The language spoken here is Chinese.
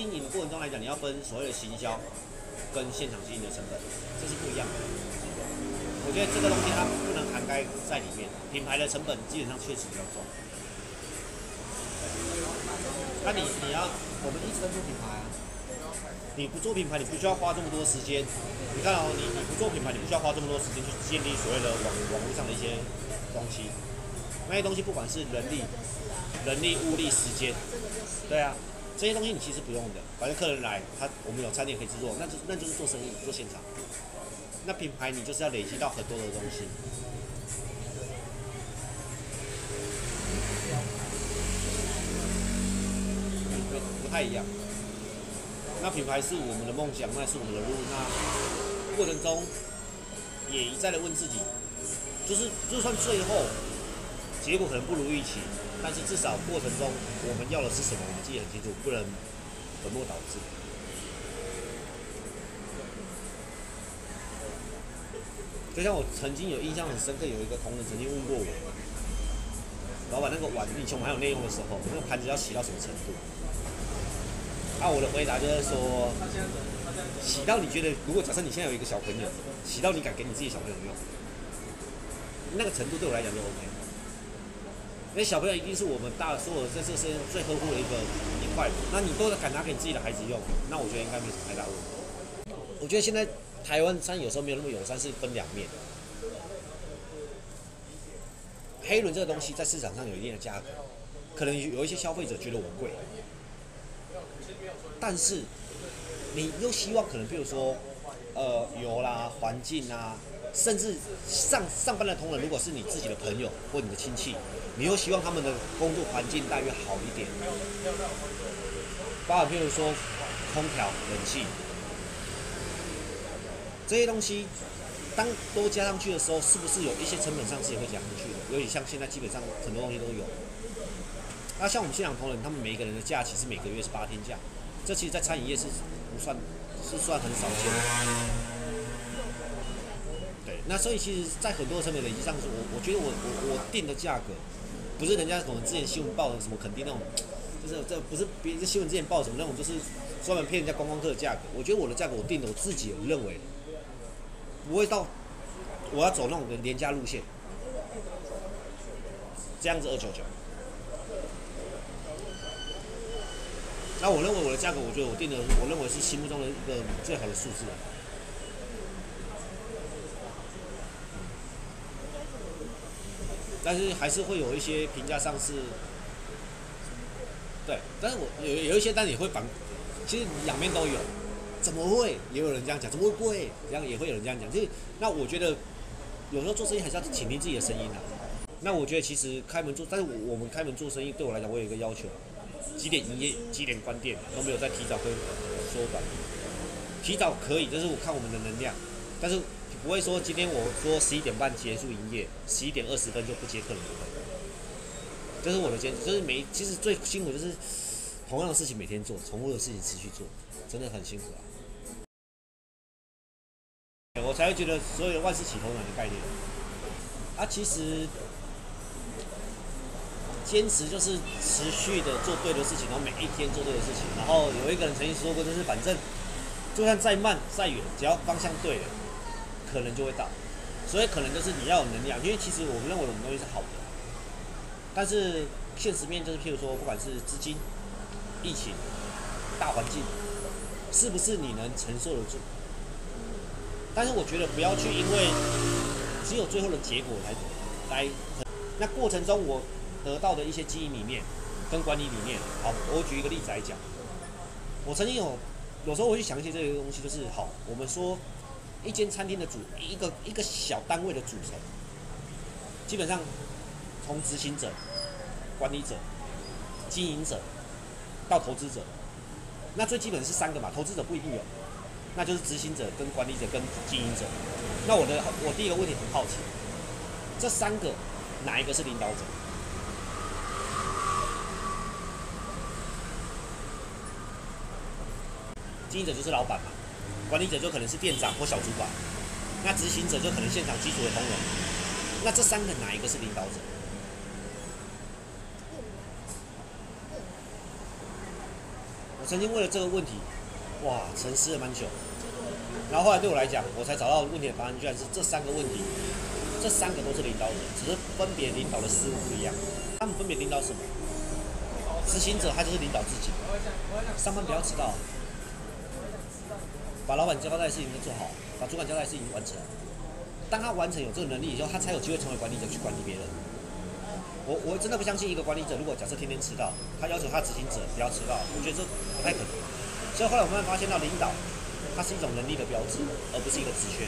经营的过程中来讲，你要分所谓的行销跟现场经营的成本，这是不一样的。我觉得这个东西它不能涵盖在里面，品牌的成本基本上确实比较重。那你你要，我们一直在做品牌啊，你不做品牌，你不需要花这么多时间。你看哦，你你不做品牌，你不需要花这么多时间去建立所谓的网网络上的一些东西。那些东西不管是人力、人力、物力、时间，对啊，这些东西你其实不用的。反正客人来，他我们有餐点可以制作，那就那就是做生意，做现场。那品牌你就是要累积到很多的东西。不不太一样。那品牌是我们的梦想，那是我们的路。那过程中也一再的问自己，就是就算最后结果可能不如预期，但是至少过程中我们要的是什么，我们自己很清楚，不能本末倒置。就像我曾经有印象很深刻，有一个同仁曾经问过我，老板那个碗以前我还有内用的时候，那个盘子要洗到什么程度？啊，我的回答就是说，洗到你觉得，如果假设你现在有一个小朋友，洗到你敢给你自己小朋友用，那个程度对我来讲就 OK。因为小朋友一定是我们大所有在这世界上最呵护的一个一块，那你都敢拿给你自己的孩子用，那我觉得应该没什么太大问题。我觉得现在台湾山有时候没有那么友善，是分两面。黑轮这个东西在市场上有一定的价格，可能有一些消费者觉得我贵。但是，你又希望可能，比如说，呃，油啦、环境啊，甚至上上班的同仁，如果是你自己的朋友或你的亲戚，你又希望他们的工作环境待遇好一点，包括譬如说空调、冷气这些东西，当都加上去的时候，是不是有一些成本上是也会加上去的？尤其像现在基本上很多东西都有。那像我们现场同仁，他们每一个人的假期是每个月是八天假。这其实，在餐饮业是不算，是算很少见。的，那所以其实，在很多成本累积上，是我我觉得我我我定的价格，不是人家可能之前新闻报的什么肯定那种，就是这不是别人新闻之前报什么那种，就是专门骗人家观光客的价格。我觉得我的价格我定的，我自己认为不会到我要走那种的廉价路线，这样子二九九。那我认为我的价格，我觉得我定的，我认为是心目中的一个最好的数字。但是还是会有一些评价上是，对，但是我有有一些，但也会反，其实两面都有，怎么会？也有人这样讲，怎么会不会？这样也会有人这样讲，就是那我觉得有时候做生意还是要倾听自己的声音的。那我觉得其实开门做，但是我我们开门做生意，对我来讲，我有一个要求。几点营业，几点关店都没有再提早跟缩短。提早可以，但是我看我们的能量，但是不会说今天我说十一点半结束营业，十一点二十分就不接客人。这是我的坚持，就是每其实最辛苦就是同样的事情每天做，重复的事情持续做，真的很辛苦啊。我才会觉得所有的万事起头难的概念啊，其实。坚持就是持续的做对的事情，然后每一天做对的事情。然后有一个人曾经说过，就是反正就算再慢再远，只要方向对了，可能就会到。所以可能就是你要有能量，因为其实我们认为我们东西是好的，但是现实面就是，譬如说，不管是资金、疫情、大环境，是不是你能承受得住？但是我觉得不要去因为只有最后的结果来来，那过程中我。得到的一些经营理念跟管理理念，好，我举一个例子来讲。我曾经有，有时候我去想一些这个东西，就是好，我们说一间餐厅的组，一个一个小单位的组成，基本上从执行者、管理者、经营者到投资者，那最基本是三个嘛，投资者不一定有，那就是执行者、跟管理者、跟经营者。那我的我第一个问题很好奇，这三个哪一个是领导者？经营者就是老板嘛，管理者就可能是店长或小主管，那执行者就可能现场基础的工人，那这三个哪一个是领导者？我曾经为了这个问题，哇，沉思了蛮久。然后后来对我来讲，我才找到问题的答案，居然是这三个问题，这三个都是领导者，只是分别领导的思路不一样。他们分别领导什么？执行者他就是领导自己，上班不要迟到，把老板交代的事情都做好，把主管交代的事情完成。当他完成有这个能力以后，他才有机会成为管理者去管理别人。我我真的不相信一个管理者，如果假设天天迟到，他要求他执行者不要迟到，我觉得这不太可能。所以后来我们发现到领导。他是一种能力的标志，而不是一个职权。